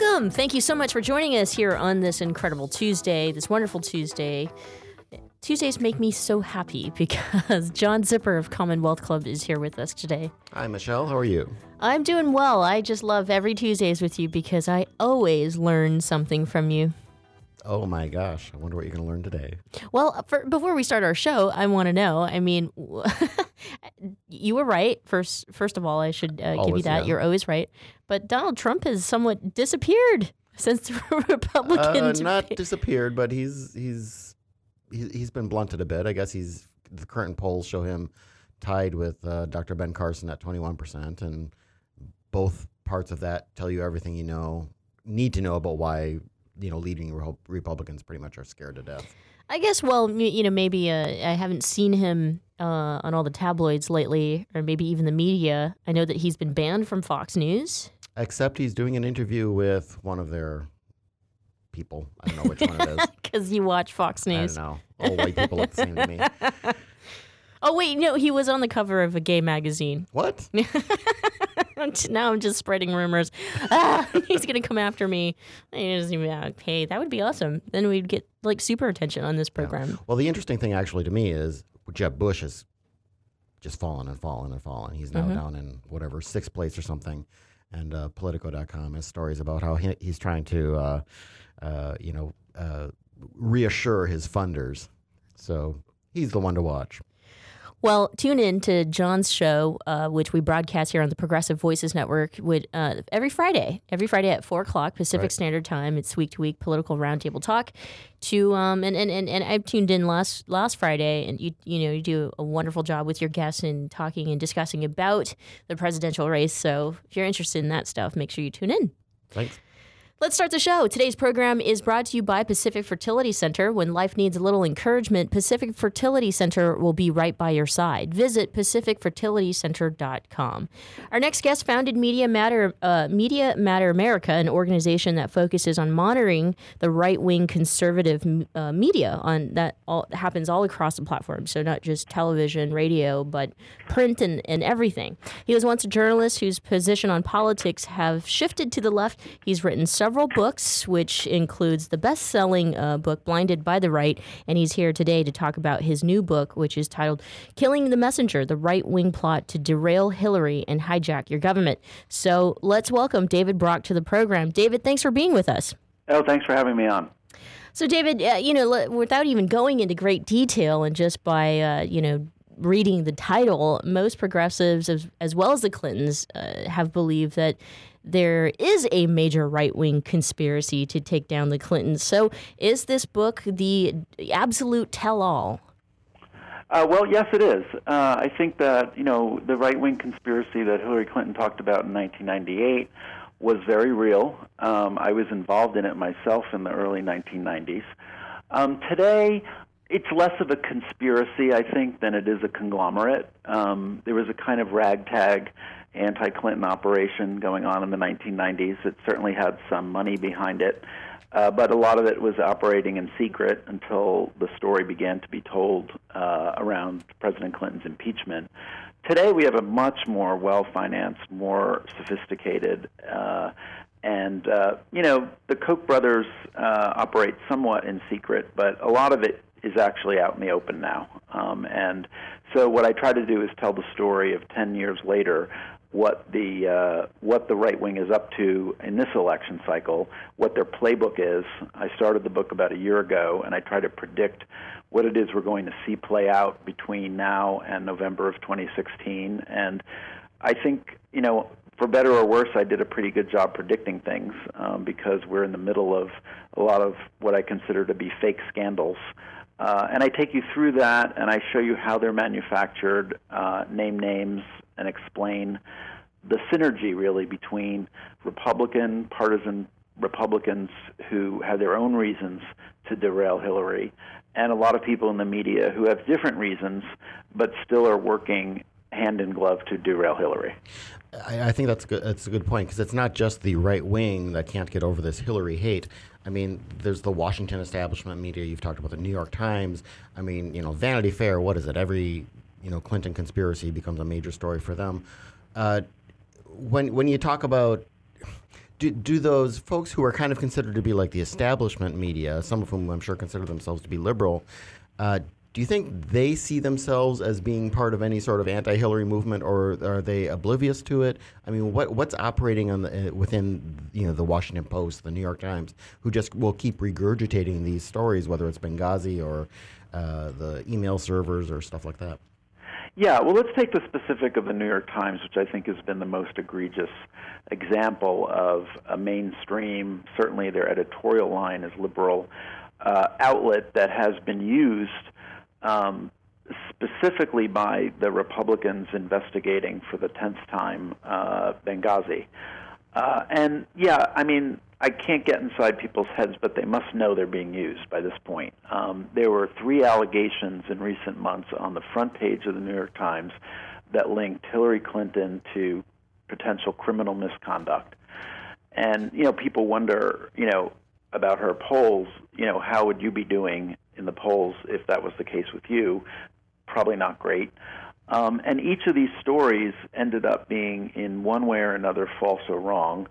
Welcome. Thank you so much for joining us here on this incredible Tuesday, this wonderful Tuesday. Tuesdays make me so happy because John Zipperer of Commonwealth Club is here with us today. Hi, Michelle. How are you? I'm doing well. I just love every Tuesdays with you because I always learn something from you. Oh my gosh. I wonder what you're going to learn today. Well, for, before we start our show, I want to know. I mean, you were right. First, first of all, I should uh, give you that. Yeah. You're always right. But Donald Trump has somewhat disappeared since the Republican. Uh, not disappeared, but he's he's he's been blunted a bit. I guess he's the current polls show him tied with uh, Dr. Ben Carson at 21 percent, and both parts of that tell you everything you know need to know about why you know leading Republicans pretty much are scared to death. I guess. Well, you know, maybe uh, I haven't seen him uh, on all the tabloids lately, or maybe even the media. I know that he's been banned from Fox News. Except he's doing an interview with one of their people. I don't know which one it is. Because you watch Fox News. I don't know. All white people look the same to me. Oh wait, no, he was on the cover of a gay magazine. What? now I'm just spreading rumors. Ah, he's gonna come after me. Hey, that would be awesome. Then we'd get like super attention on this program. Yeah. Well, the interesting thing actually to me is Jeb Bush has just fallen and fallen and fallen. He's now mm-hmm. down in whatever sixth place or something. And uh, Politico.com has stories about how he, he's trying to, uh, uh, you know, uh, reassure his funders. So he's the one to watch. Well, tune in to John's show, uh, which we broadcast here on the Progressive Voices Network with, uh, every Friday. Every Friday at 4 o'clock Pacific right. Standard Time. It's week to week political roundtable talk. To um and, and, and, and I tuned in last last Friday, and you you know you do a wonderful job with your guests and talking and discussing about the presidential race. So if you're interested in that stuff, make sure you tune in. Thanks. Let's start the show. Today's program is brought to you by Pacific Fertility Center. When life needs a little encouragement, Pacific Fertility Center will be right by your side. Visit pacificfertilitycenter.com. Our next guest founded Media Matter uh, Media Matter America, an organization that focuses on monitoring the right-wing conservative uh, media on that all happens all across the platform. So not just television, radio, but print and, and everything. He was once a journalist whose position on politics have shifted to the left. He's written several several books, which includes the best selling uh, book, Blinded by the Right. And he's here today to talk about his new book, which is titled Killing the Messenger The Right Wing Plot to Derail Hillary and Hijack Your Government. So let's welcome David Brock to the program. David, thanks for being with us. Oh, thanks for having me on. So, David, uh, you know, without even going into great detail and just by, uh, you know, reading the title, most progressives, as, as well as the Clintons, uh, have believed that there is a major right wing conspiracy to take down the Clintons. So, is this book the absolute tell all? Uh, well, yes, it is. Uh, I think that you know the right wing conspiracy that Hillary Clinton talked about in 1998 was very real. Um, I was involved in it myself in the early 1990s. Um, today, it's less of a conspiracy, I think, than it is a conglomerate. Um, there was a kind of ragtag anti Clinton operation going on in the 1990s. It certainly had some money behind it, uh, but a lot of it was operating in secret until the story began to be told uh, around President Clinton's impeachment. Today, we have a much more well financed, more sophisticated, uh, and, uh, you know, the Koch brothers uh, operate somewhat in secret, but a lot of it is actually out in the open now. Um, and so what I try to do is tell the story of 10 years later what the uh, what the right wing is up to in this election cycle, what their playbook is. I started the book about a year ago, and I try to predict what it is we're going to see play out between now and November of 2016. And I think, you know, for better or worse, I did a pretty good job predicting things um, because we're in the middle of a lot of what I consider to be fake scandals. Uh, and I take you through that and I show you how they're manufactured, uh, name names, and explain the synergy really between Republican, partisan Republicans who have their own reasons to derail Hillary, and a lot of people in the media who have different reasons but still are working hand in glove to derail Hillary. I, I think that's good. That's a good point because it's not just the right wing that can't get over this Hillary hate. I mean, there's the Washington establishment media. You've talked about the New York Times. I mean, you know, Vanity Fair. What is it? Every you know Clinton conspiracy becomes a major story for them. Uh, when when you talk about do, do those folks who are kind of considered to be like the establishment media, some of whom I'm sure consider themselves to be liberal, uh, do you think they see themselves as being part of any sort of anti-Hillary movement, or are they oblivious to it? I mean, what what's operating on the, uh, within you know the Washington Post, the New York Times, who just will keep regurgitating these stories, whether it's Benghazi or uh, the email servers or stuff like that? Yeah, well, let's take the specific of the New York Times, which I think has been the most egregious example of a mainstream, certainly their editorial line is liberal, uh, outlet that has been used um, specifically by the Republicans investigating for the 10th time uh, Benghazi. Uh, and yeah, I mean, I can't get inside people's heads, but they must know they're being used by this point. Um, there were three allegations in recent months on the front page of the New York Times that linked Hillary Clinton to potential criminal misconduct. And, you know, people wonder, you know, about her polls, you know, how would you be doing in the polls if that was the case with you? Probably not great. Um, and each of these stories ended up being, in one way or another, false or wrong,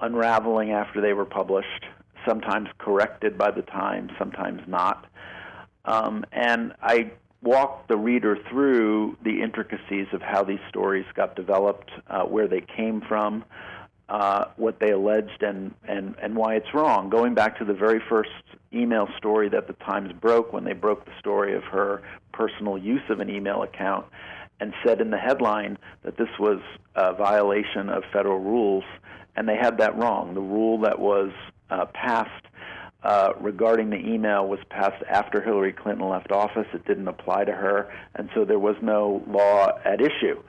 unraveling after they were published, sometimes corrected by the Times, sometimes not. Um, and I walked the reader through the intricacies of how these stories got developed, uh, where they came from, uh, what they alleged, and, and, and why it's wrong. Going back to the very first email story that the Times broke when they broke the story of her personal use of an email account and said in the headline that this was a violation of federal rules, and they had that wrong. The rule that was uh, passed uh, regarding the email was passed after Hillary Clinton left office. It didn't apply to her, and so there was no law at issue.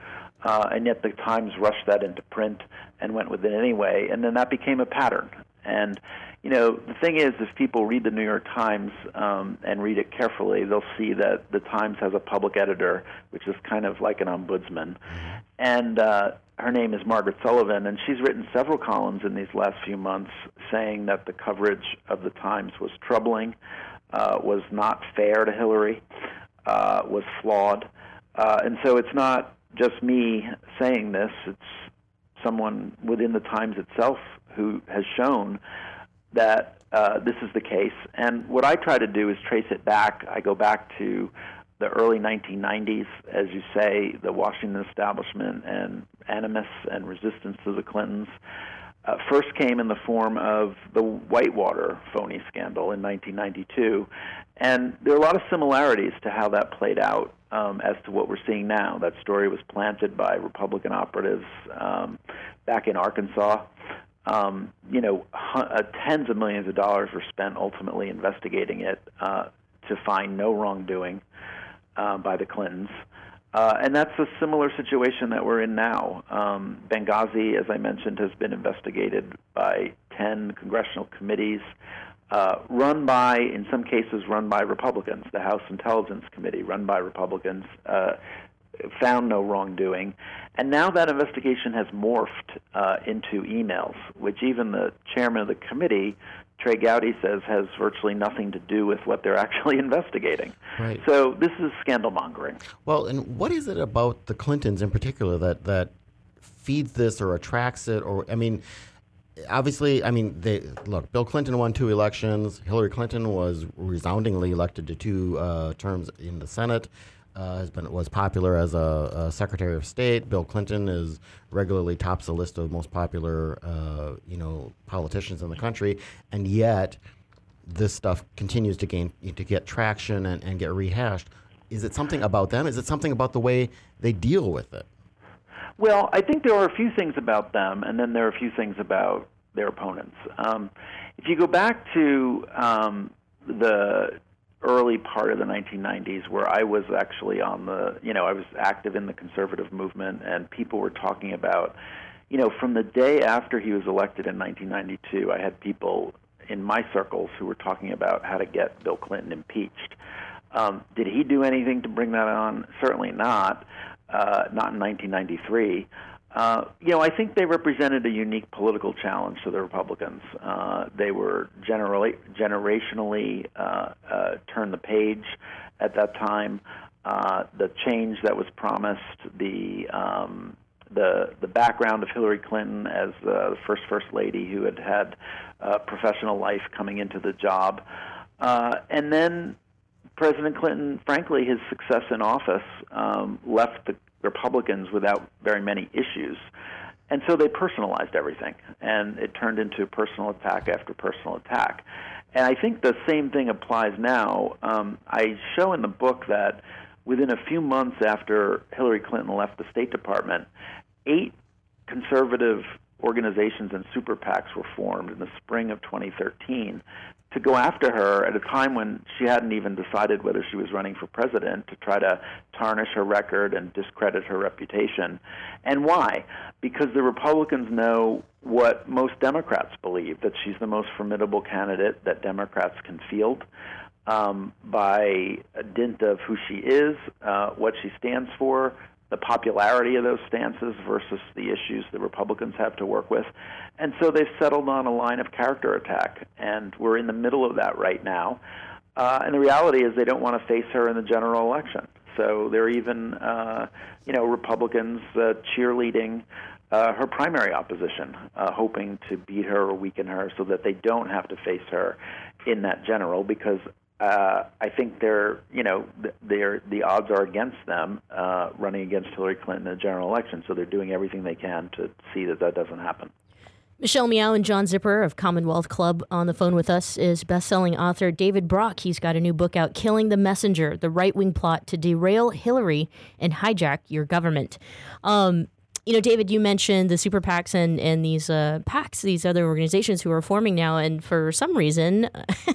Uh, and yet the Times rushed that into print and went with it anyway, and then that became a pattern. And you know, the thing is, if people read the New York Times um, and read it carefully, they'll see that the Times has a public editor, which is kind of like an ombudsman, and uh, her name is Margaret Sullivan, and she's written several columns in these last few months saying that the coverage of the Times was troubling, uh, was not fair to Hillary, uh, was flawed, uh, and so it's not just me saying this; it's someone within the Times itself who has shown that uh, this is the case. And what I try to do is trace it back. I go back to the early 1990s, as you say, the Washington establishment and animus and resistance to the Clintons. Uh, first came in the form of the Whitewater phony scandal in 1992. And there are a lot of similarities to how that played out um, as to what we're seeing now. That story was planted by Republican operatives um, back in Arkansas um, you know, uh, tens of millions of dollars were spent ultimately investigating it uh, to find no wrongdoing uh, by the Clintons. Uh, and that's a similar situation that we're in now. Um, Benghazi, as I mentioned, has been investigated by 10 congressional committees, uh, run by, in some cases, run by Republicans. The House Intelligence Committee, run by Republicans, uh, found no wrongdoing. And now that investigation has morphed uh, into emails, which even the chairman of the committee, Trey Gowdy, says has virtually nothing to do with what they're actually investigating. Right. So this is scandal mongering. Well, and what is it about the Clintons in particular that, that feeds this or attracts it? Or, I mean, obviously, I mean, they look. Bill Clinton won two elections. Hillary Clinton was resoundingly elected to two uh, terms in the Senate uh, has been was popular as a, a, Secretary of State. Bill Clinton is regularly tops the list of most popular, uh, you know, politicians in the country, and yet this stuff continues to gain to get traction and, and get rehashed. Is it something about them? Is it something about the way they deal with it? Well, I think there are a few things about them, and then there are a few things about their opponents. Um, if you go back to um, the early part of the 1990s, where I was actually on the, you know, I was active in the conservative movement, and people were talking about, you know, from the day after he was elected in 1992, I had people in my circles who were talking about how to get Bill Clinton impeached. Um, did he do anything to bring that on? Certainly not. Uh, not in 1993. Uh, you know, I think they represented a unique political challenge to the Republicans. Uh, they were generally generationally uh, uh, turned the page at that time. Uh, the change that was promised, the um, the the background of Hillary Clinton as uh, the first first lady who had had uh, professional life coming into the job, uh, and then President Clinton, frankly, his success in office um, left the Republicans without very many issues. And so they personalized everything, and it turned into personal attack after personal attack. And I think the same thing applies now. Um, I show in the book that within a few months after Hillary Clinton left the State Department, eight conservative organizations and super PACs were formed in the spring of 2013 to go after her at a time when she hadn't even decided whether she was running for president to try to tarnish her record and discredit her reputation. And why? Because the Republicans know what most Democrats believe that she's the most formidable candidate that Democrats can field. Um, by dint of who she is, uh, what she stands for, the popularity of those stances versus the issues the Republicans have to work with. And so they've settled on a line of character attack, and we're in the middle of that right now. Uh, and the reality is they don't want to face her in the general election. So they're even, uh, you know, Republicans uh, cheerleading uh, her primary opposition, uh, hoping to beat her or weaken her so that they don't have to face her in that general because uh, I think they're, you know, they're, the odds are against them uh, running against Hillary Clinton in the general election. So they're doing everything they can to see that that doesn't happen. Michelle Meow and John Zipperer of Commonwealth Club on the phone with us is best-selling author David Brock. He's got a new book out, "Killing the Messenger: The Right-Wing Plot to Derail Hillary and Hijack Your Government." Um, you know, David, you mentioned the super PACs and and these uh, PACs, these other organizations who are forming now, and for some reason,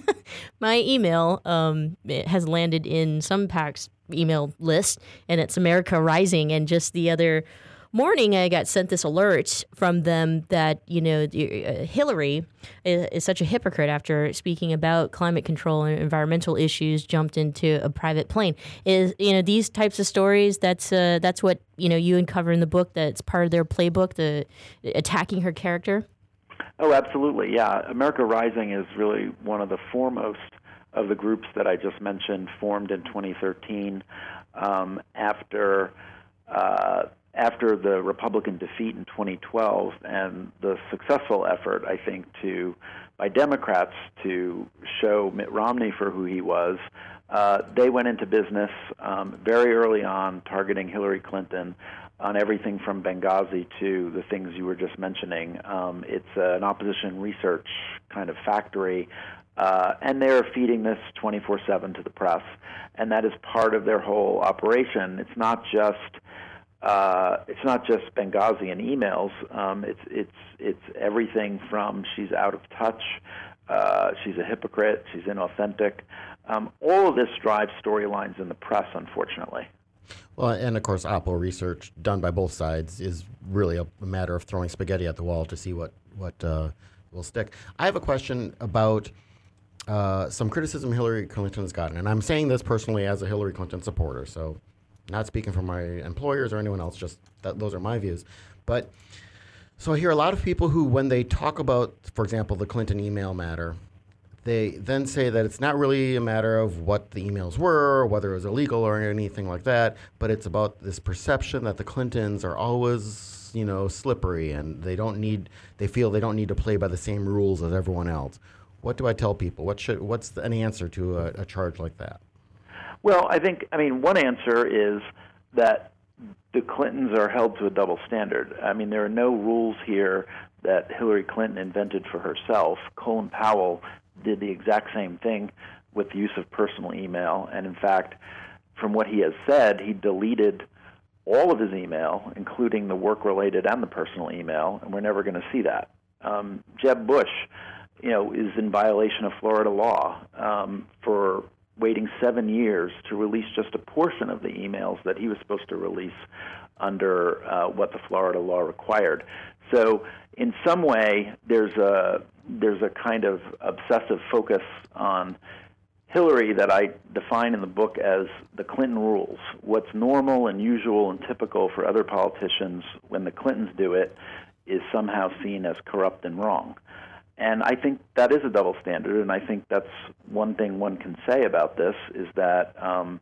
my email um, has landed in some PACs email list, and it's America Rising, and just the other morning, I got sent this alert from them that you know uh, Hillary is, is, such a hypocrite after speaking about climate control and environmental issues, jumped into a private plane. Is you know these types of stories? That's uh, that's what you know you uncover in the book. That's part of their playbook, the attacking her character. Oh, absolutely, yeah. America Rising is really one of the foremost of the groups that I just mentioned, formed in 2013 um, after. Uh, after the Republican defeat in 2012 and the successful effort, I think, to by Democrats to show Mitt Romney for who he was, uh, they went into business um, very early on, targeting Hillary Clinton on everything from Benghazi to the things you were just mentioning. Um, it's uh, an opposition research kind of factory. Uh, and they're feeding this 24 7 to the press. And that is part of their whole operation. It's not just uh, it's not just Benghazi and emails. Um, it's it's it's everything from she's out of touch, uh, she's a hypocrite, she's inauthentic. Um, all of this drives storylines in the press, unfortunately. Well, and of course, Oppo research done by both sides is really a, matter of throwing spaghetti at the wall to see what what uh, will stick. I have a question about. Uh, some criticism Hillary Clinton has gotten, and I'm saying this personally as a Hillary Clinton supporter. So not speaking for my employers or anyone else, just that those are my views. But so I hear a lot of people who, when they talk about, for example, the Clinton email matter, they then say that it's not really a matter of what the emails were, whether it was illegal or anything like that, but it's about this perception that the Clintons are always, you know, slippery and they don't need, they feel they don't need to play by the same rules as everyone else. What do I tell people? What should, what's an answer to a, a charge like that? Well, I think, I mean, one answer is that the Clintons are held to a double standard. I mean, there are no rules here that Hillary Clinton invented for herself. Colin Powell did the exact same thing with the use of personal email. And in fact, from what he has said, he deleted all of his email, including the work related and the personal email, and we're never going to see that. Um, Jeb Bush, you know, is in violation of Florida law um, for waiting seven years to release just a portion of the emails that he was supposed to release under uh, what the Florida law required. So, in some way, there's a there's a kind of obsessive focus on Hillary that I define in the book as the Clinton rules. What's normal and usual and typical for other politicians when the Clintons do it is somehow seen as corrupt and wrong. And I think that is a double standard, and I think that's one thing one can say about this is that um,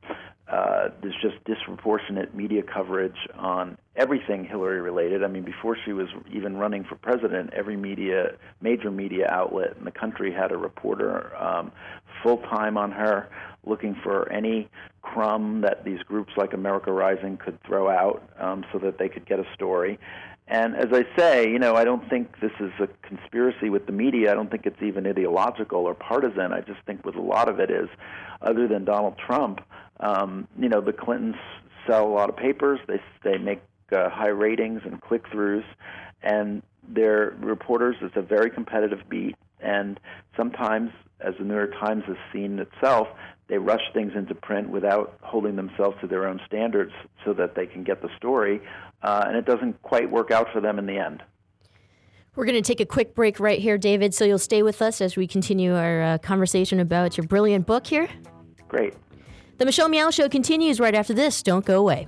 uh, there's just disproportionate media coverage on everything Hillary related. I mean, before she was even running for president, every media, major media outlet in the country had a reporter um, full time on her, looking for any crumb that these groups like America Rising could throw out um, so that they could get a story. And as I say, you know, I don't think this is a conspiracy with the media. I don't think it's even ideological or partisan. I just think with a lot of it is, other than Donald Trump, um, you know, the Clintons sell a lot of papers. They they make uh, high ratings and click throughs, and their reporters. It's a very competitive beat, and sometimes, as the New York Times has seen itself, they rush things into print without holding themselves to their own standards so that they can get the story, uh, and it doesn't quite work out for them in the end. We're going to take a quick break right here, David, so you'll stay with us as we continue our uh, conversation about your brilliant book here. Great. The Michelle Meow Show continues right after this. Don't go away.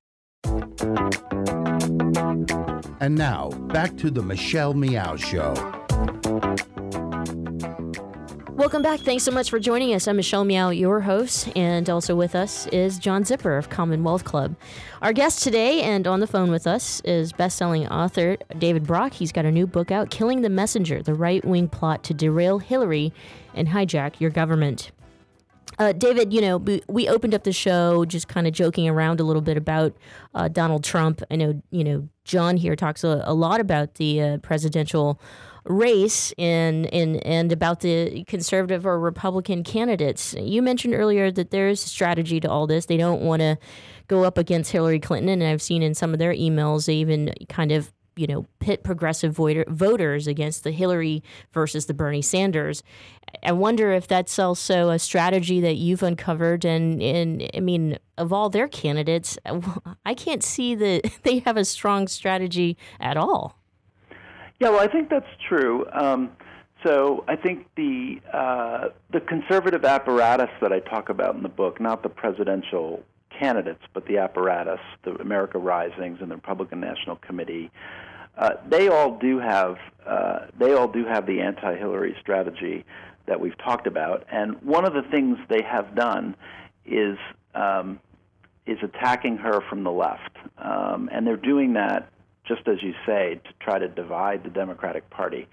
And now, back to the Michelle Meow Show. Welcome back. Thanks so much for joining us. I'm Michelle Meow, your host, and also with us is John Zipperer of Commonwealth Club. Our guest today and on the phone with us is best-selling author David Brock. He's got a new book out, Killing the Messenger: The Right-Wing Plot to Derail Hillary and Hijack Your Government. Uh, David, you know, we, opened up the show just kind of joking around a little bit about uh, Donald Trump. I know, you know, John here talks a, a lot about the uh, presidential race and, and and about the conservative or Republican candidates. You mentioned earlier that there's a strategy to all this. They don't want to go up against Hillary Clinton, and I've seen in some of their emails they even kind of you know, pit progressive voter, voters against the Hillary versus the Bernie Sanders. I wonder if that's also a strategy that you've uncovered. And, and I mean, of all their candidates, I can't see that they have a strong strategy at all. Yeah, well, I think that's true. Um, so I think the uh, the conservative apparatus that I talk about in the book, not the presidential candidates, but the apparatus, the America Risings and the Republican National Committee, uh, they all do have uh, they all do have the anti-Hillary strategy that we've talked about. And one of the things they have done is um, is attacking her from the left, um, and they're doing that just as you say to try to divide the Democratic Party.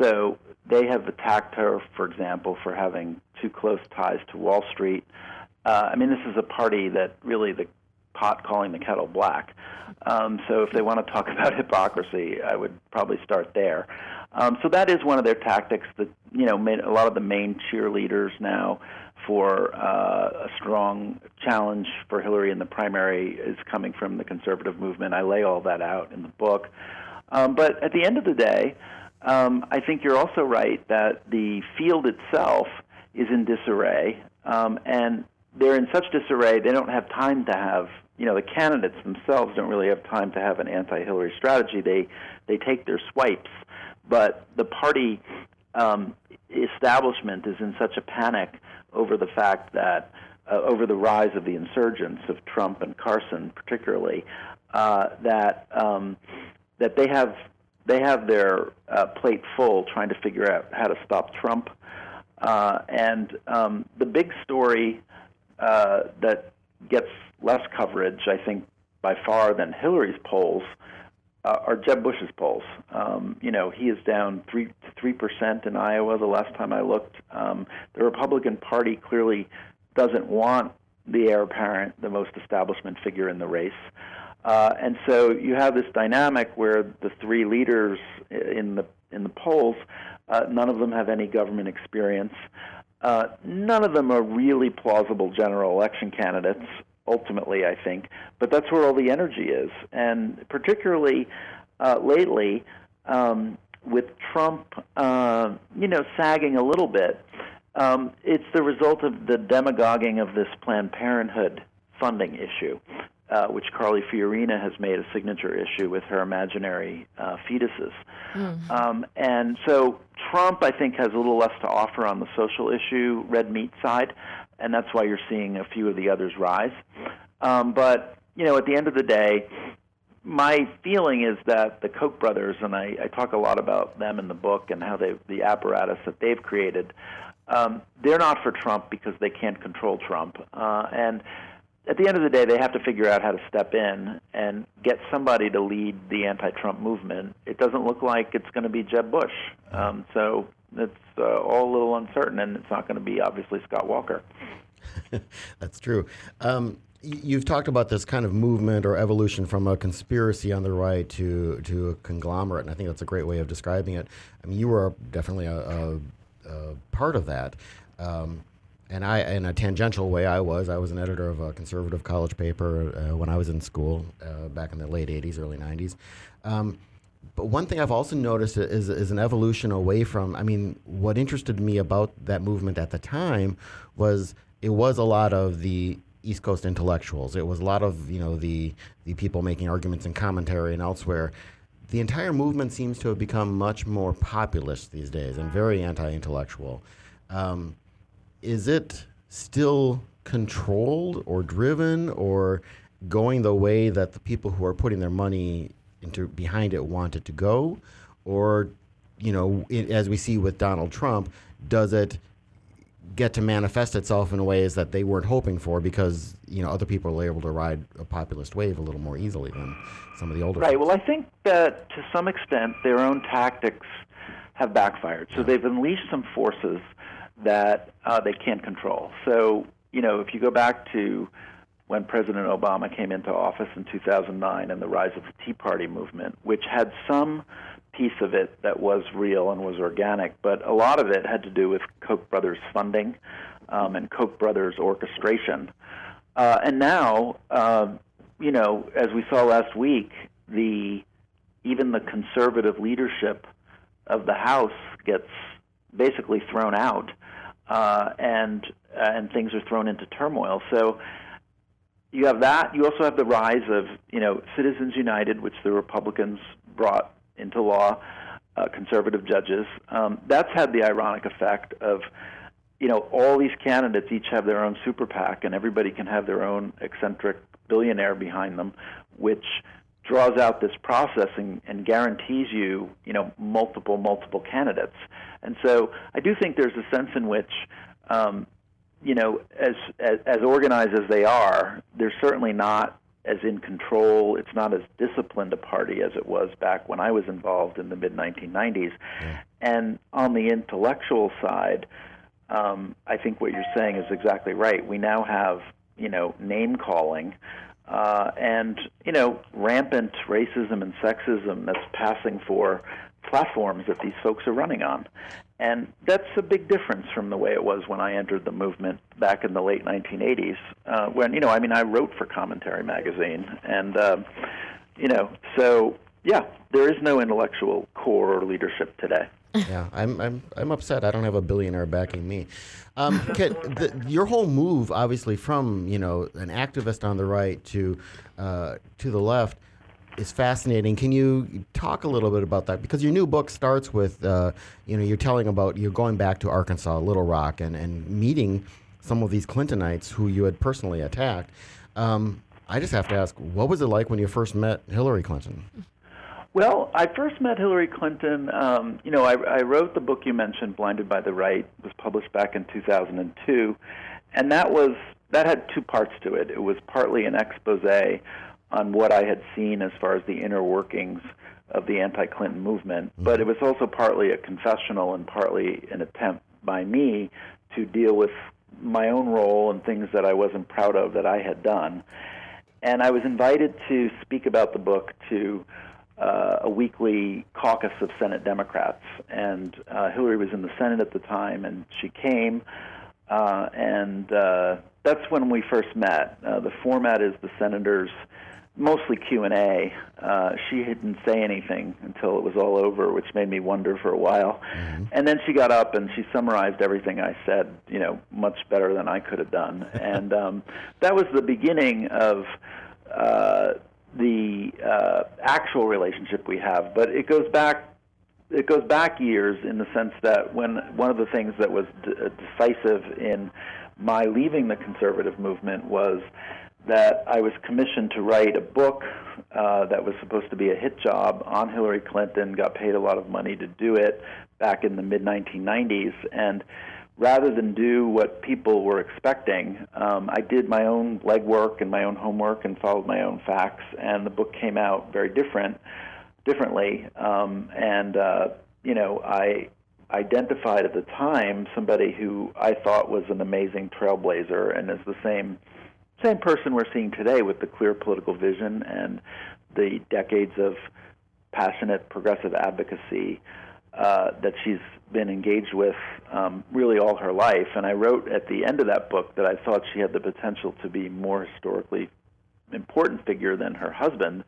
So they have attacked her, for example, for having too close ties to Wall Street. Uh, I mean, this is a party that really the pot calling the kettle black. Um, so if they want to talk about hypocrisy, I would probably start there. Um, so that is one of their tactics. That you know, a lot of the main cheerleaders now for uh, a strong challenge for Hillary in the primary is coming from the conservative movement. I lay all that out in the book. Um, but at the end of the day, um, I think you're also right that the field itself is in disarray, um, and they're in such disarray they don't have time to have. You know, the candidates themselves don't really have time to have an anti-Hillary strategy. They they take their swipes, but the party um, establishment is in such a panic over the fact that uh, over the rise of the insurgents of Trump and Carson, particularly, uh, that um, that they have they have their uh, plate full trying to figure out how to stop Trump. Uh, and um, the big story uh, that gets less coverage, I think, by far than Hillary's polls uh, are Jeb Bush's polls. Um, you know, he is down three three percent in Iowa. The last time I looked, um, the Republican Party clearly doesn't want the heir apparent, the most establishment figure in the race. Uh, and so you have this dynamic where the three leaders in the in the polls, uh, none of them have any government experience. Uh, none of them are really plausible general election candidates. Ultimately, I think, but that's where all the energy is, and particularly uh, lately, um, with Trump, uh, you know, sagging a little bit, um, it's the result of the demagoguing of this Planned Parenthood funding issue uh, which Carly Fiorina has made a signature issue with her imaginary uh, fetuses. Mm. Um, and so Trump, I think, has a little less to offer on the social issue, red meat side, and that's why you're seeing a few of the others rise. Um, but, you know, at the end of the day, my feeling is that the Koch brothers, and I, I talk a lot about them in the book and how they, the apparatus that they've created, um, they're not for Trump because they can't control Trump. Uh, and at the end of the day, they have to figure out how to step in and get somebody to lead the anti-Trump movement. It doesn't look like it's going to be Jeb Bush, um, so it's uh, all a little uncertain, and it's not going to be obviously Scott Walker. That's true. Um, you've talked about this kind of movement or evolution from a conspiracy on the right to to a conglomerate, and I think that's a great way of describing it. I mean, you were definitely a, a, a part of that. Um, and I, in a tangential way, I was. I was an editor of a conservative college paper uh, when I was in school uh, back in the late '80s, early '90s. Um, but one thing I've also noticed is, is an evolution away from. I mean, what interested me about that movement at the time was it was a lot of the East Coast intellectuals. It was a lot of you know the the people making arguments in commentary and elsewhere. The entire movement seems to have become much more populist these days and very anti-intellectual. Um, is it still controlled or driven or going the way that the people who are putting their money into behind it want it to go? Or you know it, as we see with Donald Trump does it get to manifest itself in ways that they weren't hoping for because you know other people are able to ride a populist wave a little more easily than some of the older right. Well i think that to some extent their own tactics have backfired. So yeah. they've unleashed some forces that uh, they can't control. So, you know, if you go back to when President Obama came into office in 2009 and the rise of the Tea Party movement, which had some piece of it that was real and was organic, but a lot of it had to do with Koch brothers funding um, and Koch brothers orchestration. Uh, and now, uh, you know, as we saw last week, the even the conservative leadership of the House gets basically thrown out, uh, and uh, and things are thrown into turmoil. So you have that. You also have the rise of you know Citizens United, which the Republicans brought into law, uh, conservative judges. Um, that's had the ironic effect of you know all these candidates each have their own super PAC, and everybody can have their own eccentric billionaire behind them, which draws out this process and, and guarantees you, you know, multiple, multiple candidates. And so I do think there's a sense in which, um, you know, as, as as organized as they are, they're certainly not as in control. It's not as disciplined a party as it was back when I was involved in the mid 1990s. Yeah. And on the intellectual side, um, I think what you're saying is exactly right. We now have, you know, name calling uh, and you know rampant racism and sexism that's passing for platforms that these folks are running on. And that's a big difference from the way it was when I entered the movement back in the late 1980s. Uh, when you know, I mean, I wrote for Commentary magazine, and uh, you know, so yeah, there is no intellectual core or leadership today. yeah, I'm, I'm, I'm upset. I don't have a billionaire backing me. Um, the, your whole move, obviously, from you know an activist on the right to uh, to the left, is fascinating. Can you talk a little bit about that? Because your new book starts with uh, you know you're telling about you're going back to Arkansas, Little Rock, and and meeting some of these Clintonites who you had personally attacked. Um, I just have to ask, what was it like when you first met Hillary Clinton? Well, I first met Hillary Clinton. Um, you know, I, I wrote the book you mentioned, "Blinded by the Right." Was published back in 2002, and that was that had two parts to it. It was partly an expose on what I had seen as far as the inner workings of the anti-Clinton movement, mm-hmm. but it was also partly a confessional and partly an attempt by me to deal with my own role and things that I wasn't proud of that I had done. And I was invited to speak about the book to uh, a weekly caucus of Senate Democrats, and uh, Hillary was in the Senate at the time, and she came, uh, and uh, that's when we first met. Uh, the format is the senators, mostly Q and A. Uh, she didn't say anything until it was all over, which made me wonder for a while. Mm-hmm. And then she got up and she summarized everything I said, you know, much better than I could have done, and um, that was the beginning of. Uh, the uh, actual relationship we have, but it goes back it goes back years in the sense that when one of the things that was d- uh, decisive in my leaving the conservative movement was that I was commissioned to write a book uh, that was supposed to be a hit job on Hillary Clinton. Got paid a lot of money to do it back in the mid 1990s, and rather than do what people were expecting, um, I did my own legwork and my own homework and followed my own facts, and the book came out very different, differently. Um, and uh, you know, I identified at the time somebody who I thought was an amazing trailblazer, and is the same same person we're seeing today with the clear political vision and the decades of passionate progressive advocacy uh, that she's been engaged with um, really all her life. And I wrote at the end of that book that I thought she had the potential to be more historically important figure than her husband.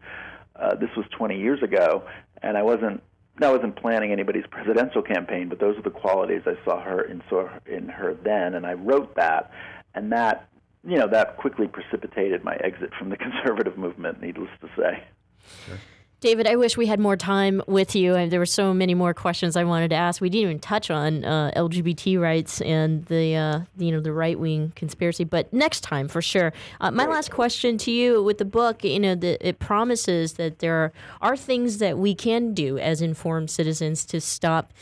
Uh, this was 20 years ago, and I wasn't I wasn't planning anybody's presidential campaign, but those are the qualities I saw her in saw in her then, and I wrote that, and that you know that quickly precipitated my exit from the conservative movement. Needless to say. Sure. David, I wish we had more time with you. And there were so many more questions I wanted to ask. We didn't even touch on uh, LGBT rights and the uh, you know the right wing conspiracy, but next time for sure. Uh, my last question to you with the book, you know, the, it promises that there are, are things that we can do as informed citizens to stop.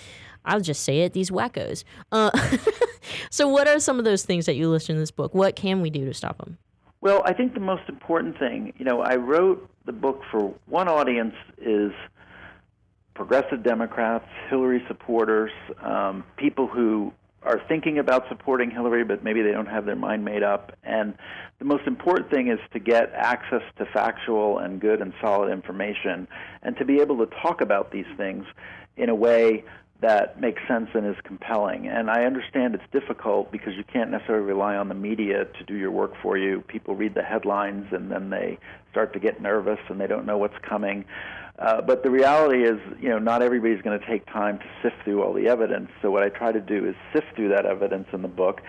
I'll just say it, these wackos. So, what are some of those things that you list in this book? What can we do to stop them? Well, I think the most important thing, you know, I wrote the book for one audience is progressive Democrats, Hillary supporters, um, people who are thinking about supporting Hillary, but maybe they don't have their mind made up. And the most important thing is to get access to factual and good and solid information and to be able to talk about these things in a way that makes sense and is compelling. And I understand it's difficult because you can't necessarily rely on the media to do your work for you. People read the headlines and then they start to get nervous and they don't know what's coming. Uh, but the reality is, you know, not everybody's going to take time to sift through all the evidence. So what I try to do is sift through that evidence in the book.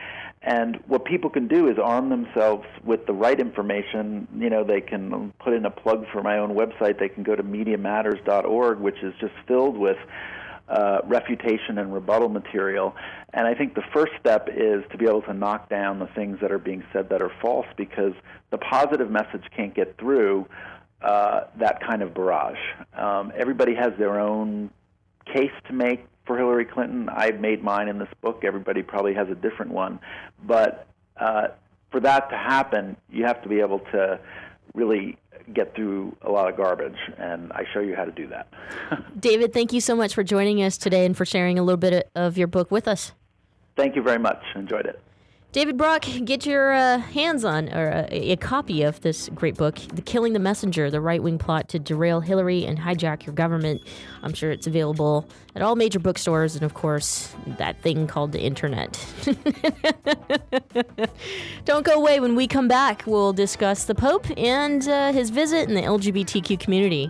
And what people can do is arm themselves with the right information. You know, they can put in a plug for my own website. They can go to MediaMatters.org, which is just filled with uh, refutation and rebuttal material. And I think the first step is to be able to knock down the things that are being said that are false because the positive message can't get through uh, that kind of barrage. Um, everybody has their own case to make for Hillary Clinton. I've made mine in this book. Everybody probably has a different one. But uh, for that to happen, you have to be able to really get through a lot of garbage, and I show you how to do that. David, thank you so much for joining us today and for sharing a little bit of your book with us. Thank you very much. Enjoyed it. David Brock, get your uh, hands on or uh, a copy of this great book, The Killing the Messenger, the right wing plot to derail Hillary and hijack your government. I'm sure it's available at all major bookstores and, of course, that thing called the internet. Don't go away. When we come back, we'll discuss the Pope and uh, his visit and the LGBTQ community.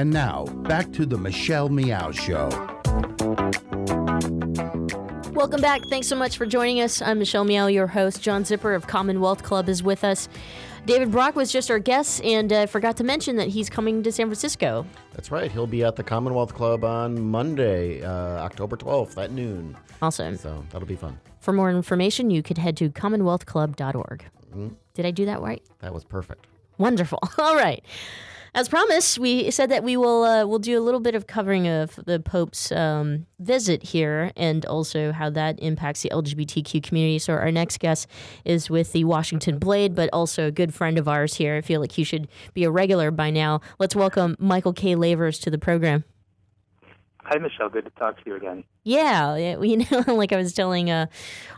And now, back to the Michelle Meow Show. Welcome back. Thanks so much for joining us. I'm Michelle Meow, your host. John Zipperer of Commonwealth Club is with us. David Brock was just our guest and uh, forgot to mention that he's coming to San Francisco. That's right. He'll be at the Commonwealth Club on Monday, uh, October 12th at noon. Awesome. So that'll be fun. For more information, you could head to commonwealthclub.org. Mm-hmm. Did I do that right? That was perfect. Wonderful. All right. As promised, we said that we will uh, we'll do a little bit of covering of the Pope's um, visit here and also how that impacts the LGBTQ community. So our next guest is with the Washington Blade, but also a good friend of ours here. I feel like he should be a regular by now. Let's welcome Michael K. Lavers to the program. Hi, Michelle. Good to talk to you again. Yeah, you know, like I was telling, uh,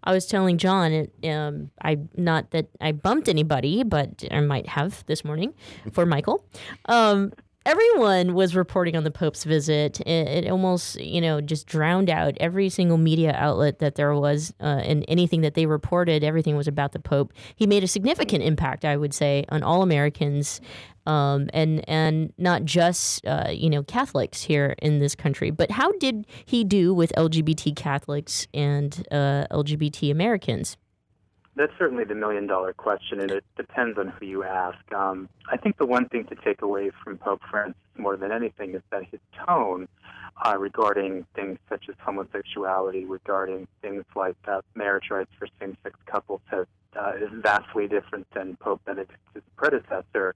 I was telling John, um, I not that I bumped anybody, but I might have this morning for Michael. Um, everyone was reporting on the Pope's visit. It, it, almost, you know, just drowned out every single media outlet that there was, uh, and anything that they reported. Everything was about the Pope. He made a significant impact, I would say, on all Americans, um, and and not just uh, you know Catholics here in this country. But how did he do with LGBT Catholics and uh, LGBT Americans? That's certainly the million dollar question, and it depends on who you ask. Um, I think the one thing to take away from Pope Francis more than anything is that his tone uh, regarding things such as homosexuality, regarding things like uh, marriage rights for same sex couples, has, uh, is vastly different than Pope Benedict's predecessor.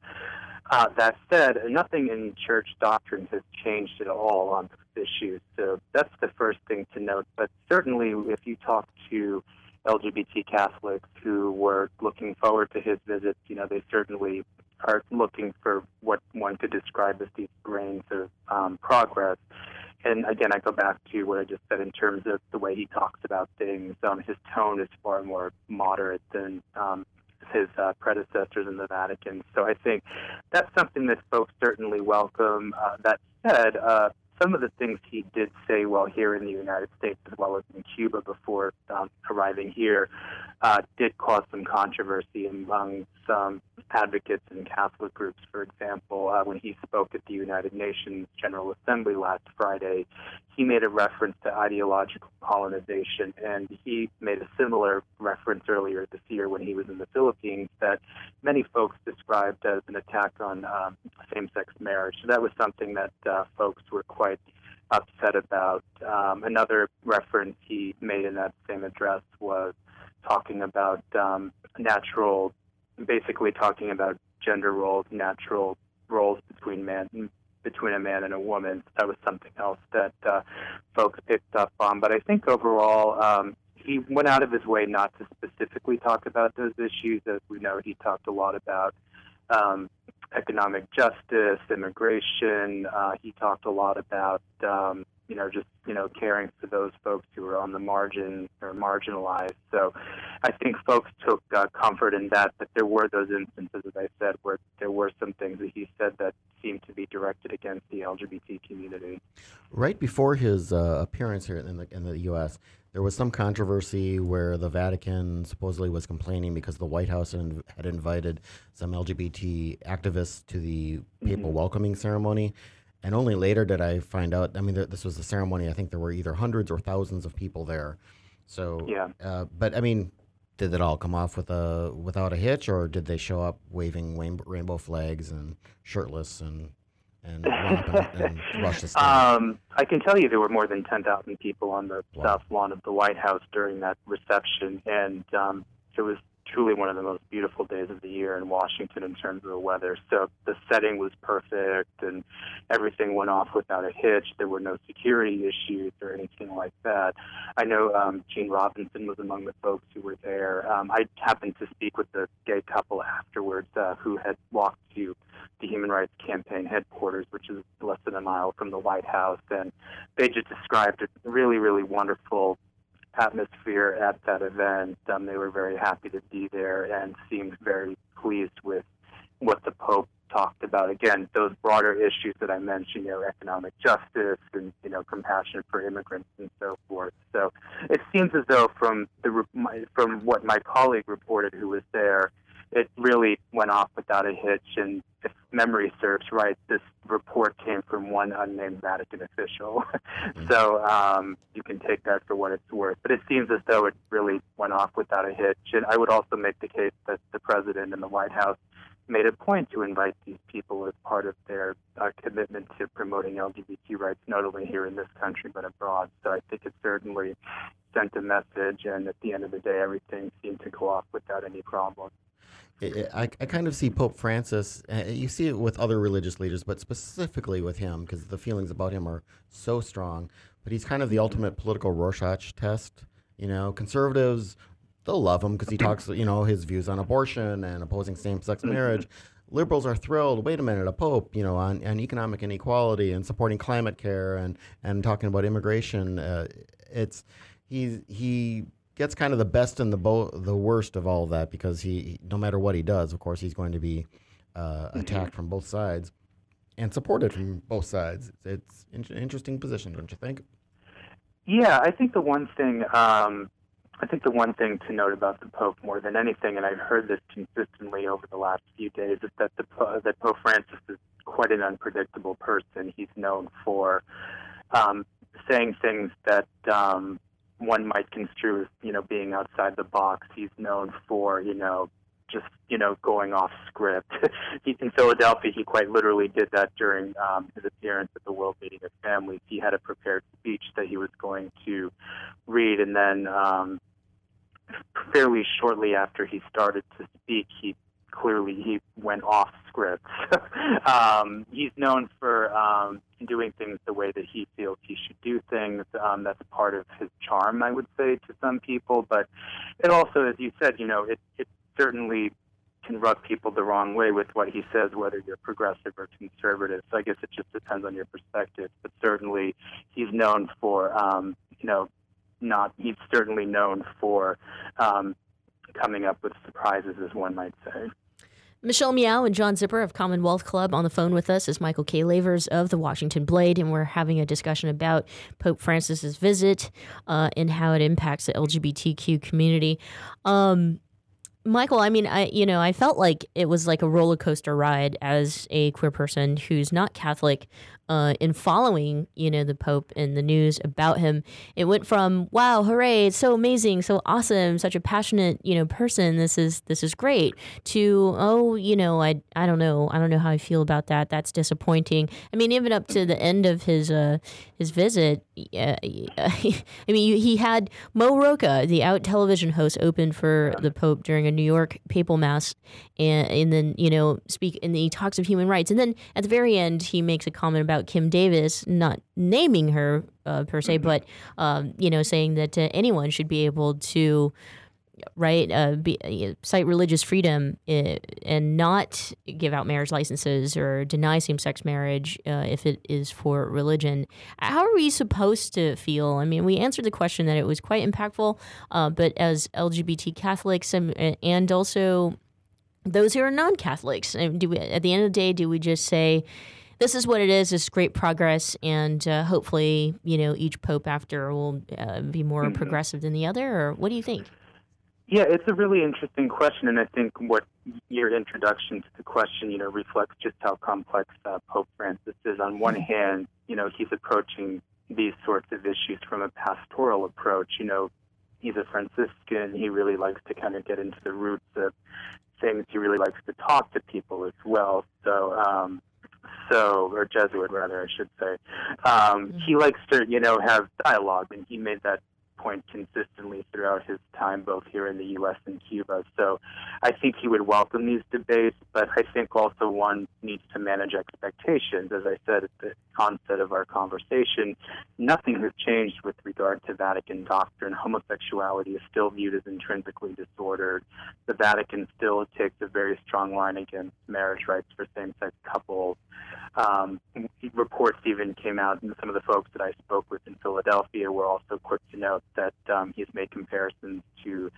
Uh, that said, nothing in church doctrine has changed at all on those issues. So that's the first thing to note. But certainly, if you talk to LGBT Catholics who were looking forward to his visit, you know, they certainly are looking for what one could describe as these grains of um, progress. And again, I go back to what I just said in terms of the way he talks about things. Um, his tone is far more moderate than um, his uh, predecessors in the Vatican. So I think that's something that folks certainly welcome. Uh, that said, uh, some of the things he did say while here in the United States as well as in Cuba before um, arriving here uh, did cause some controversy among some advocates and Catholic groups. For example, uh, when he spoke at the United Nations General Assembly last Friday, he made a reference to ideological colonization, and he made a similar reference earlier this year when he was in the Philippines that many folks described as an attack on um, same-sex marriage. So that was something that uh, folks were quite upset about. Um, another reference he made in that same address was talking about um, natural, basically talking about gender roles, natural roles between man between a man and a woman. That was something else that uh, folks picked up on. But I think overall, um, he went out of his way not to specifically talk about those issues. As we know, he talked a lot about um, economic justice, immigration. Uh, he talked a lot about um, you know, just you know, caring for those folks who are on the margin or marginalized. So, I think folks took uh, comfort in that. But there were those instances, as I said, where there were some things that he said that seemed to be directed against the LGBT community. Right before his uh, appearance here in the in the U.S., there was some controversy where the Vatican supposedly was complaining because the White House had invited some LGBT activists to the papal mm-hmm. welcoming ceremony. And only later did I find out. I mean, this was a ceremony. I think there were either hundreds or thousands of people there. So yeah. Uh, but I mean, did it all come off with a without a hitch, or did they show up waving rainbow flags and shirtless and and, and, and rush the Um, I can tell you there were more than ten thousand people on the wow. south lawn of the White House during that reception, and um, it was truly one of the most beautiful days of the year in Washington in terms of the weather. So the setting was perfect and everything went off without a hitch. There were no security issues or anything like that. I know um, Gene Robinson was among the folks who were there. Um, I happened to speak with the gay couple afterwards uh, who had walked to the Human Rights Campaign headquarters, which is less than a mile from the White House, and they just described a really, really wonderful atmosphere at that event. Um, they were very happy to be there and seemed very pleased with what the Pope talked about. Again, those broader issues that I mentioned, you know, economic justice and you know, compassion for immigrants and so forth. So it seems as though from the from what my colleague reported, who was there, it really went off without a hitch. And memory serves right, this report came from one unnamed Vatican official. Mm-hmm. so um, you can take that for what it's worth. But it seems as though it really went off without a hitch. And I would also make the case that the president and the White House made a point to invite these people as part of their uh, commitment to promoting LGBT rights, not only here in this country but abroad. So I think it certainly sent a message, and at the end of the day, everything seemed to go off without any problem. I, I kind of see Pope Francis, uh, you see it with other religious leaders, but specifically with him, because the feelings about him are so strong. But he's kind of the ultimate political Rorschach test. You know, conservatives, they'll love him because he talks, you know, his views on abortion and opposing same sex mm-hmm. marriage. Liberals are thrilled. Wait a minute, a pope, you know, on, on economic inequality and supporting climate care and, and talking about immigration. Uh, it's he's he gets kind of the best and the bo- the worst of all of that because he, no matter what he does, of course, he's going to be uh, mm-hmm. attacked from both sides and supported from both sides. It's, an interesting position, don't you think? Yeah, I think the one thing um, I think the one thing to note about the Pope more than anything, and I've heard this consistently over the last few days, is that the that Pope Francis is quite an unpredictable person. He's known for um, saying things that um, one might construe as you know being outside the box. He's known for you know just you know going off script. He's in Philadelphia, he quite literally did that during um, his appearance at the World Meeting of Families. He had a prepared speech that he was going to read, and then um, fairly shortly after he started to speak, he clearly he went off script. um, he's known for um, doing things the way that he feels he should do things. Um, that's part of his charm, I would say, to some people. But it also, as you said, you know, it, it certainly can rub people the wrong way with what he says, whether you're progressive or conservative. So I guess it just depends on your perspective. But certainly, he's known for, um, you know, not. He's certainly known for um, coming up with surprises, as one might say. Michelle Meow and John Zipperer of Commonwealth Club on the phone with us is Michael K. Lavers of the Washington Blade, and we're having a discussion about Pope Francis's visit uh, and how it impacts the LGBTQ community. Um, Michael, I mean, I you know, I felt like it was like a roller coaster ride as a queer person who's not Catholic. Uh, in following, you know, the Pope and the news about him, it went from wow, hooray, it's so amazing, so awesome, such a passionate, you know, person. This is this is great. To oh, you know, I I don't know, I don't know how I feel about that. That's disappointing. I mean, even up to the end of his uh his visit, uh, I mean, he had Mo Rocca, the out television host, open for the Pope during a New York papal mass, and, and then you know speak, and he talks of human rights, and then at the very end he makes a comment about Kim Davis, not naming her uh, per se, but um, you know saying that uh, anyone should be able to right uh, be, uh, cite religious freedom uh, and not give out marriage licenses or deny same-sex marriage uh, if it is for religion. How are we supposed to feel? I mean we answered the question that it was quite impactful uh, but as lgbt catholics and, and also those who are non-catholics do we at the end of the day do we just say this is what it is. It's great progress, and uh, hopefully, you know, each pope after will uh, be more Mhm. progressive than the other. Or what do you think? Yeah, it's a really interesting question, and I think what your introduction to the question, you know, reflects just how complex uh, Pope Francis is. On one hand, you know, he's approaching these sorts of issues from a pastoral approach. You know, he's a Franciscan. He really likes to kind of get into the roots of things. He really likes to talk to people as well. So, um, so or Jesuit rather, I should say. Um, he likes to, you know, have dialogue, and he made that point consistently throughout his time, both here in the U.S. and Cuba. So, I think he would welcome these debates, but I think also one needs to manage expectations. As I said at the onset of our conversation, nothing has changed with regard to Vatican doctrine. Homosexuality is still viewed as intrinsically disordered. The Vatican still takes a very strong line against marriage rights for same-sex couples. Um, reports even came out, and some of the folks that I spoke with in Philadelphia were also quick to note that um, he's made comparisons to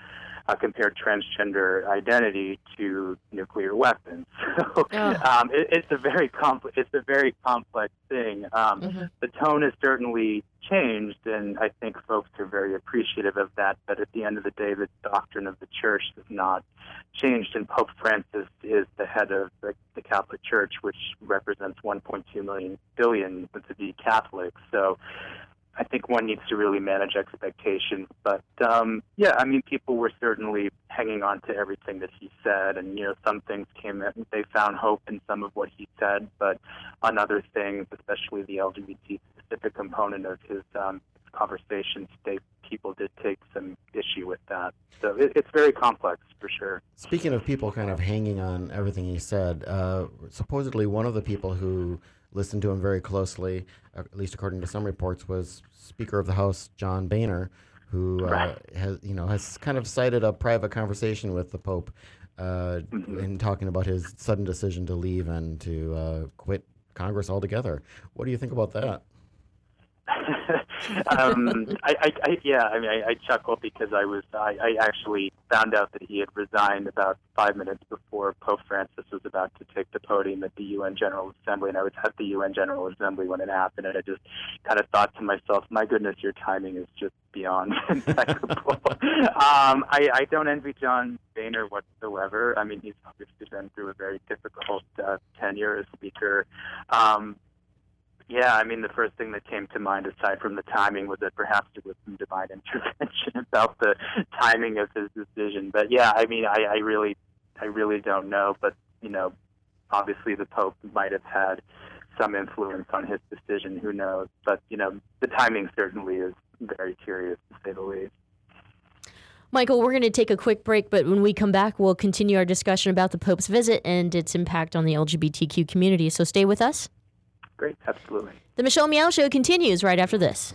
uh, compared transgender identity to nuclear weapons. So um, it, it's a very complex. It's a very complex thing. Um, The tone has certainly changed, and I think folks are very appreciative of that. But at the end of the day, the doctrine of the church has not changed, and Pope Francis is the head of the, the Catholic Church, which represents 1.2 million billion to be Catholic. So I think one needs to really manage expectations. But um, yeah, I mean, people were certainly hanging on to everything that he said, and you know, some things came. In, they found hope in some of what he said, but on other things, especially the LGBT specific component of his um, conversations, they people did take some issue with that. So it, it's very complex for sure. Speaking of people kind of hanging on everything he said, uh, supposedly one of the people who listened to him very closely, uh, at least according to some reports, was Speaker of the House John Boehner, who uh, Right. has you know has kind of cited a private conversation with the Pope uh, in talking about his sudden decision to leave and to uh, quit Congress altogether. What do you think about that? um, I, I, I, yeah, I mean, I, I chuckle because I was, I, I actually found out that he had resigned about five minutes before Pope Francis was about to take the podium at the UN General Assembly, and I was at the UN General Assembly when it happened, and I just kind of thought to myself, my goodness, your timing is just beyond impeccable. um, I, I don't envy John Boehner whatsoever. I mean, he's obviously been through a very difficult uh, tenure as Speaker. Um, Yeah, I mean, the first thing that came to mind, aside from the timing, was that perhaps there was some divine intervention about the timing of his decision. But yeah, I mean, I, I really, I really don't know. But you know, obviously the Pope might have had some influence on his decision. Who knows? But you know, the timing certainly is very curious, to say the least. Michael, we're going to take a quick break, but when we come back, we'll continue our discussion about the Pope's visit and its impact on the LGBTQ community. So stay with us. Great, absolutely. The Michelle Meow Show continues right after this.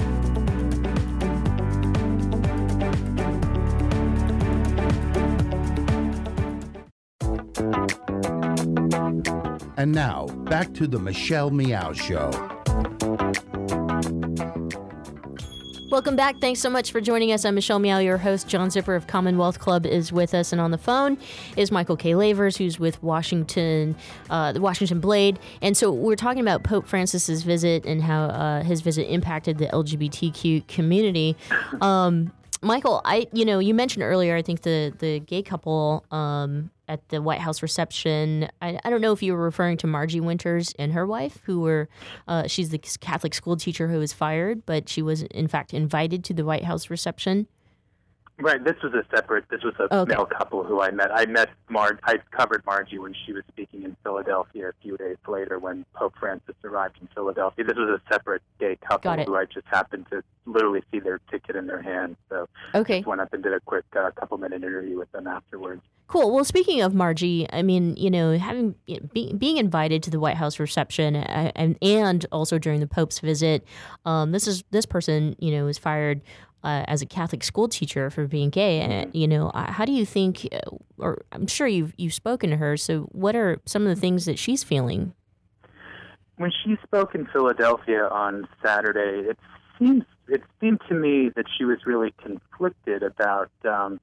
And now, back to the Michelle Meow Show. Welcome back. Thanks so much for joining us. I'm Michelle Meow, your host. John Zipperer of Commonwealth Club is with us, and on the phone is Michael K. Lavers, who's with Washington, uh, the Washington Blade. And so we're talking about Pope Francis's visit and how uh, his visit impacted the LGBTQ community. Um, Michael, I you know you mentioned earlier. I think the the gay couple um, at the White House reception. I, I don't know if you were referring to Margie Winters and her wife, who were uh, she's the Catholic school teacher who was fired, but she was in fact invited to the White House reception. Right. This was a separate. This was a Okay. male couple who I met. I met Mar. I covered Margie when she was speaking in Philadelphia a few days later when Pope Francis arrived in Philadelphia. This was a separate gay couple who I just happened to literally see their ticket in their hand. So Okay. just went up and did a quick uh, couple minute interview with them afterwards. Cool. Well, speaking of Margie, I mean, you know, having be, being invited to the White House reception uh, and and also during the Pope's visit, um, this is this person, you know, was fired uh, as a Catholic school teacher for being gay. And you know, uh, how do you think? uh, Or I'm sure you've you've spoken to her. So, what are some of the things that she's feeling? When she spoke in Philadelphia on Saturday, it seems it seemed to me that she was really conflicted about um,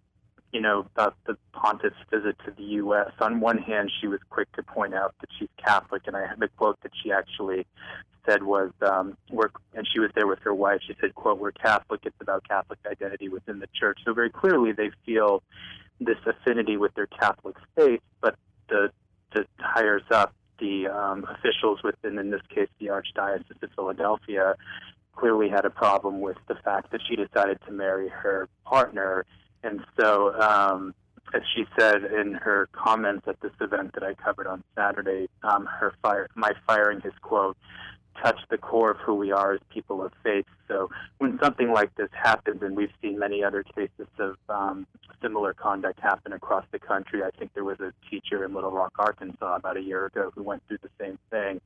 you know about the pontiff's visit to the U.S. On one hand, she was quick to point out that she's Catholic, and I had the quote that she actually said was, um, "We're," and she was there with her wife. She said, "quote We're Catholic. It's about Catholic identity within the church." So very clearly, they feel this affinity with their Catholic faith, but the the hires up the um, officials within, in this case, the Archdiocese of Philadelphia, clearly had a problem with the fact that she decided to marry her partner, and so. Um, as she said in her comments at this event that I covered on Saturday, um, her fire, my firing his quote touched the core of who we are as people of faith. So when something like this happens, and we've seen many other cases of um, similar conduct happen across the country, I think there was a teacher in Little Rock, Arkansas, about a year ago who went through the same thing.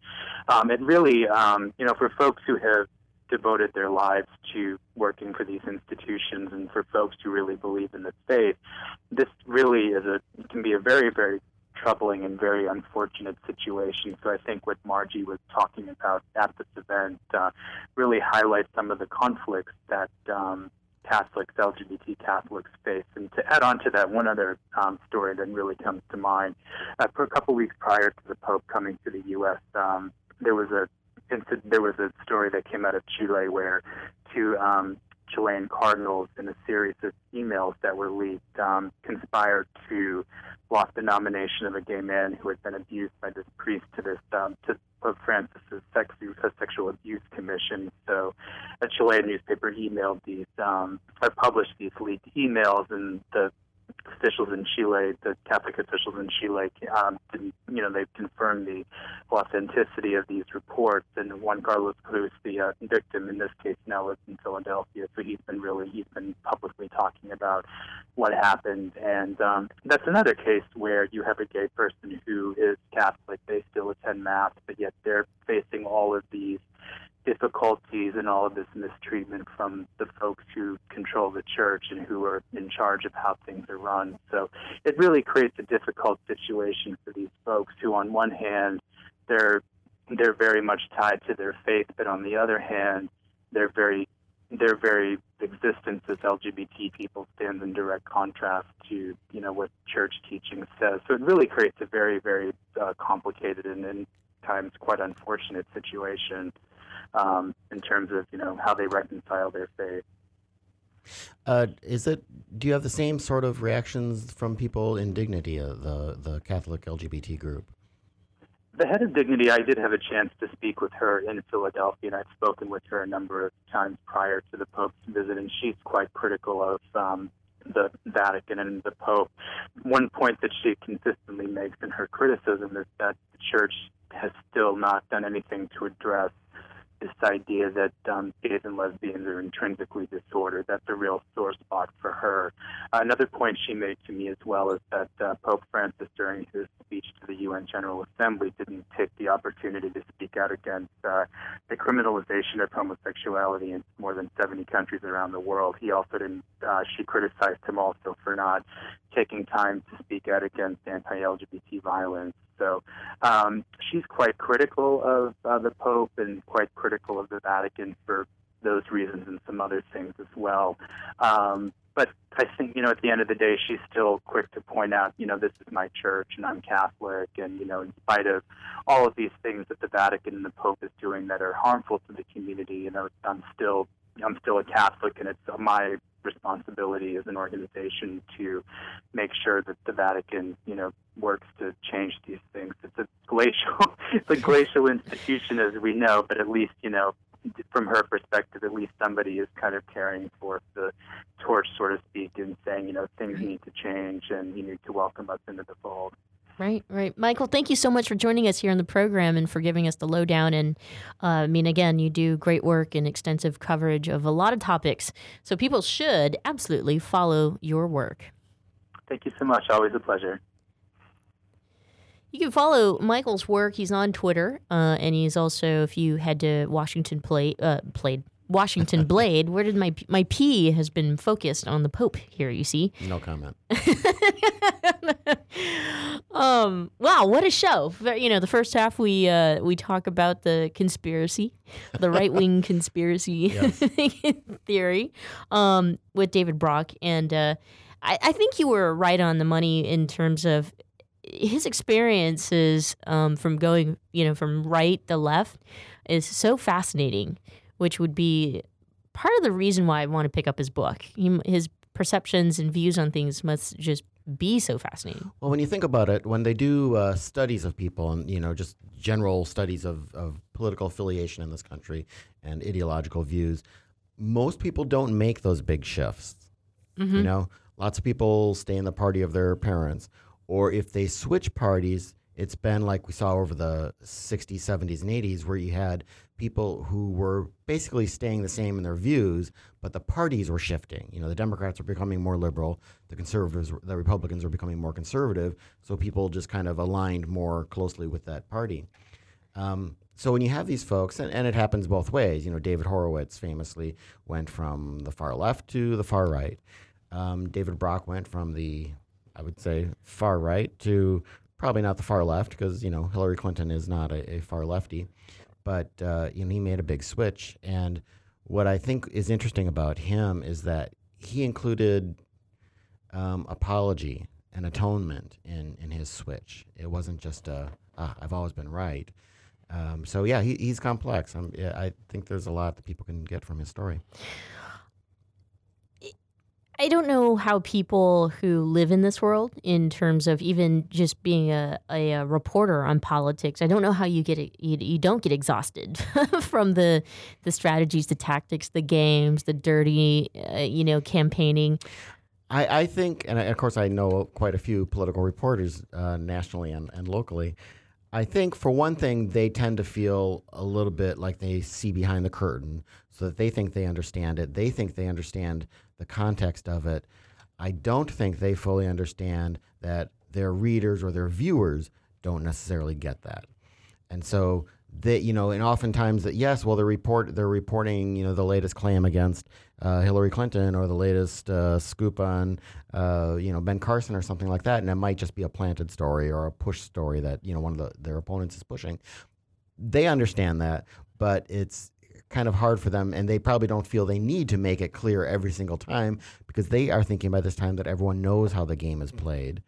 Um, it really, um, you know, for folks who have devoted their lives to working for these institutions and for folks who really believe in the faith, this really is a can be a very, very troubling and very unfortunate situation. So I think what Margie was talking about at this event uh, really highlights some of the conflicts that um, Catholics, LGBT Catholics face. And to add on to that, one other um, story that really comes to mind. Uh, for a couple weeks prior to the Pope coming to the U.S., um, there was a there was a story that came out of Chile where two um, Chilean cardinals, in a series of emails that were leaked, um, conspired to block the nomination of a gay man who had been abused by this priest to this um, to Pope Francis's sex, sexual abuse commission. So, a Chilean newspaper emailed these um, or published these leaked emails, and the officials in Chile, the Catholic officials in Chile, um, you know, they've confirmed the authenticity of these reports. And Juan Carlos Cruz, the uh, victim in this case, now lives in Philadelphia, so he's been really he's been publicly talking about what happened. And um, that's another case where you have a gay person who is Catholic, they still attend mass, but yet they're facing all of these difficulties and all of this mistreatment from the folks who control the church and who are in charge of how things are run. So it really creates a difficult situation for these folks who, on one hand, they're they're very much tied to their faith, but on the other hand, they're very their very existence as LGBT people stands in direct contrast to you know what church teaching says. So it really creates a very very uh, complicated and in times quite unfortunate situation um, in terms of you know how they reconcile their faith. Uh, is it? Do you have the same sort of reactions from people in Dignity, uh, the the Catholic LGBT group? The head of Dignity, I did have a chance to speak with her in Philadelphia, and I've spoken with her a number of times prior to the Pope's visit, and she's quite critical of um, the Vatican and the Pope. One point that she consistently makes in her criticism is that the Church has still not done anything to address this idea that um, gays and lesbians are intrinsically disordered. That's a real sore spot for her. Another point she made to me as well is that uh, Pope Francis, during his speech to the UN General Assembly, didn't take the opportunity to speak out against uh, the criminalization of homosexuality in more than 70 countries around the world. He also didn't. Uh, she criticized him also for not taking time to speak out against anti-LGBT violence. So um, she's quite critical of uh, the Pope and quite critical of the Vatican for those reasons and some other things as well. Um, but I think, you know, at the end of the day, she's still quick to point out, you know, this is my church and I'm Catholic. And, you know, in spite of all of these things that the Vatican and the Pope is doing that are harmful to the community, you know, I'm still, I'm still a Catholic and it's my responsibility as an organization to make sure that the Vatican, you know, works to change these things. It's a glacial, it's a glacial institution as we know, but at least, you know, from her perspective, at least somebody is kind of carrying forth the torch, so to speak, and saying, you know, things need to change and you need to welcome us into the fold. Right, right. Michael, thank you so much for joining us here on the program and for giving us the lowdown. And uh, I mean, again, you do great work and extensive coverage of a lot of topics. So people should absolutely follow your work. Thank you so much. Always a pleasure. You can follow Michael's work. He's on Twitter, uh, and he's also, if you head to Washington Play, uh, played Washington Blade. Where did my my P has been focused on the Pope here? You see. No comment. um. Wow. What a show! You know, the first half we uh, we talk about the conspiracy, the right wing conspiracy theory, um, with David Brock, and uh, I, I think you were right on the money in terms of his experiences um, from going, you know, from right to left is so fascinating which would be part of the reason why I want to pick up his book. He, his perceptions and views on things must just be so fascinating. Well, when you think about it, when they do uh, studies of people and you know just general studies of, of political affiliation in this country and ideological views, most people don't make those big shifts. Mm-hmm. You know, lots of people stay in the party of their parents, or if they switch parties, it's been like we saw over the 60s, 70s, and 80s, where you had people who were basically staying the same in their views, but the parties were shifting. You know, the Democrats were becoming more liberal, the conservatives, the Republicans were becoming more conservative, so people just kind of aligned more closely with that party. Um, so when you have these folks, and, and it happens both ways, you know, David Horowitz famously went from the far left to the far right. Um, David Brock went from the, I would say, far right to probably not the far left because you know Hillary Clinton is not a, a far lefty, but uh, you know he made a big switch. And what I think is interesting about him is that he included um, apology and atonement in in his switch. It wasn't just a ah, I've always been right. Um, so yeah, he, he's complex. Yeah, I think there's a lot that people can get from his story. I don't know how people who live in this world, in terms of even just being a, a, a reporter on politics, I don't know how you get you, you don't get exhausted from the the strategies, the tactics, the games, the dirty, uh, you know, campaigning. I, I think, and I, of course, I know quite a few political reporters uh, nationally and, and locally. I think, for one thing, they tend to feel a little bit like they see behind the curtain, so that they think they understand it. They think they understand the context of it. I don't think they fully understand that their readers or their viewers don't necessarily get that. And so they, you know, and oftentimes that yes, well, they report they're reporting, you know, the latest claim against uh, Hillary Clinton or the latest uh, scoop on, uh, you know, Ben Carson or something like that, and it might just be a planted story or a push story that you know one of the, their opponents is pushing. They understand that, but it's kind of hard for them, and they probably don't feel they need to make it clear every single time because they are thinking by this time that everyone knows how the game is played.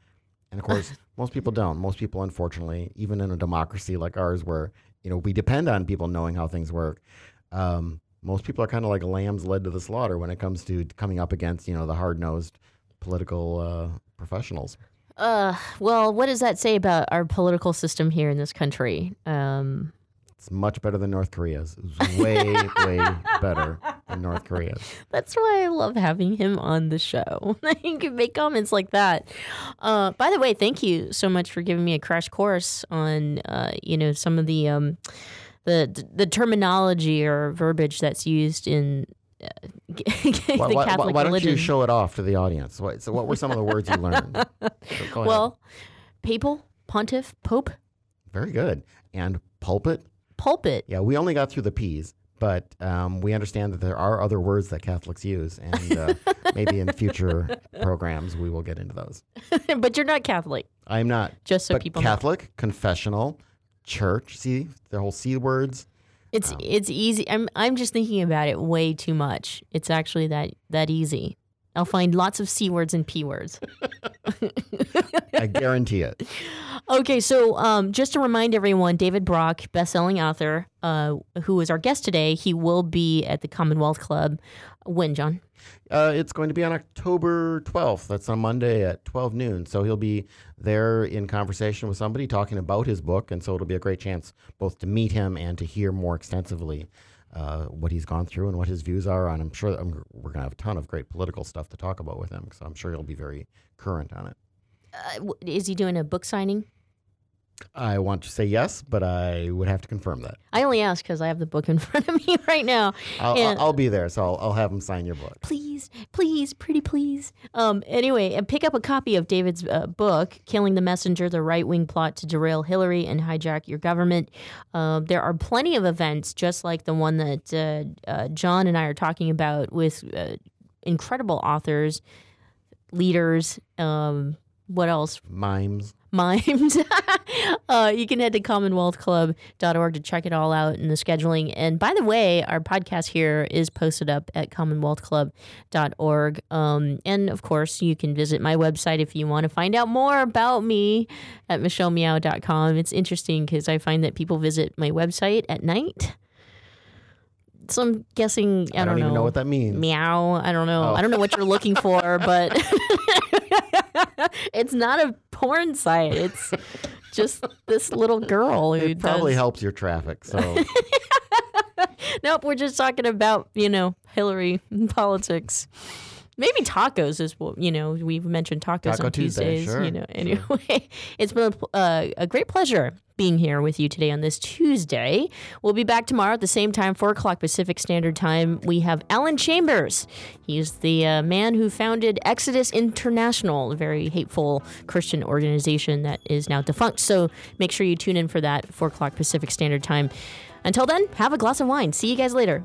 And of course, most people don't. Most people, unfortunately, even in a democracy like ours, where you know we depend on people knowing how things work, um, most people are kind of like lambs led to the slaughter when it comes to coming up against you know the hard nosed political uh, professionals. Uh, well, what does that say about our political system here in this country? Um, It's much better than North Korea's. It's way, way better than North Korea's. That's why I love having him on the show. he can make comments like that. Uh, by the way, thank you so much for giving me a crash course on, uh, you know, some of the um, the the terminology or verbiage that's used in. Uh, the Why, why- why don't religion. you show it off to the audience? What, so, what were some of the words you learned? So well, papal, pontiff, pope, very good. And pulpit. Pulpit. Yeah, we only got through the P's, but um, we understand that there are other words that Catholics use, and uh, maybe in future programs we will get into those. but you're not Catholic. I'm not. Just so but people know. Catholic, confessional, church. See the whole C words. It's Um, it's easy. I'm I'm just thinking about it way too much. It's actually that that easy. I'll find lots of c words and p words. I guarantee it. Okay, so um, just to remind everyone, David Brock, best-selling author, uh, who is our guest today, he will be at the Commonwealth Club. When, John? Uh, it's going to be on October 12th. That's on Monday at 12 noon. So he'll be there in conversation with somebody talking about his book. And so it'll be a great chance both to meet him and to hear more extensively uh, what he's gone through and what his views are. And I'm sure I'm, we're going to have a ton of great political stuff to talk about with him. So I'm sure he'll be very current on it. Uh, is he doing a book signing? I want to say yes, but I would have to confirm that. I only ask because I have the book in front of me right now. I'll, And- I'll, be there, so I'll, I'll have them sign your book. please, please, pretty please. Um, anyway, and pick up a copy of David's uh, book, Killing the Messenger, The Right Wing Plot to Derail Hillary and Hijack Your Government. Uh, there are plenty of events, just like the one that uh, uh, John and I are talking about with uh, incredible authors, leaders. Um, what else? Mimes. mimes. uh, you can head to commonwealthclub.org to check it all out in the scheduling. And by the way, our podcast here is posted up at commonwealthclub.org. Um, and of course, you can visit my website if you want to find out more about me at michellemeow.com. It's interesting because I find that people visit my website at night. So I'm guessing I, I don't know. even know what that means. Meow. I don't know. Oh. I don't know what you're looking for, but it's not a porn site. It's just this little girl who It probably does. helps your traffic. So Nope, we're just talking about you know Hillary and politics. Maybe tacos is what you know. We've mentioned tacos Taco on Tuesday, Tuesdays. sure, You know, anyway, it's been a, uh, a great pleasure being here with you today on this Tuesday. We'll be back tomorrow at the same time, four o'clock Pacific Standard Time. We have Alan Chambers. He's the uh, man who founded Exodus International, a very hateful Christian organization that is now defunct. So make sure you tune in for that, four o'clock Pacific Standard Time. Until then, have a glass of wine. See you guys later.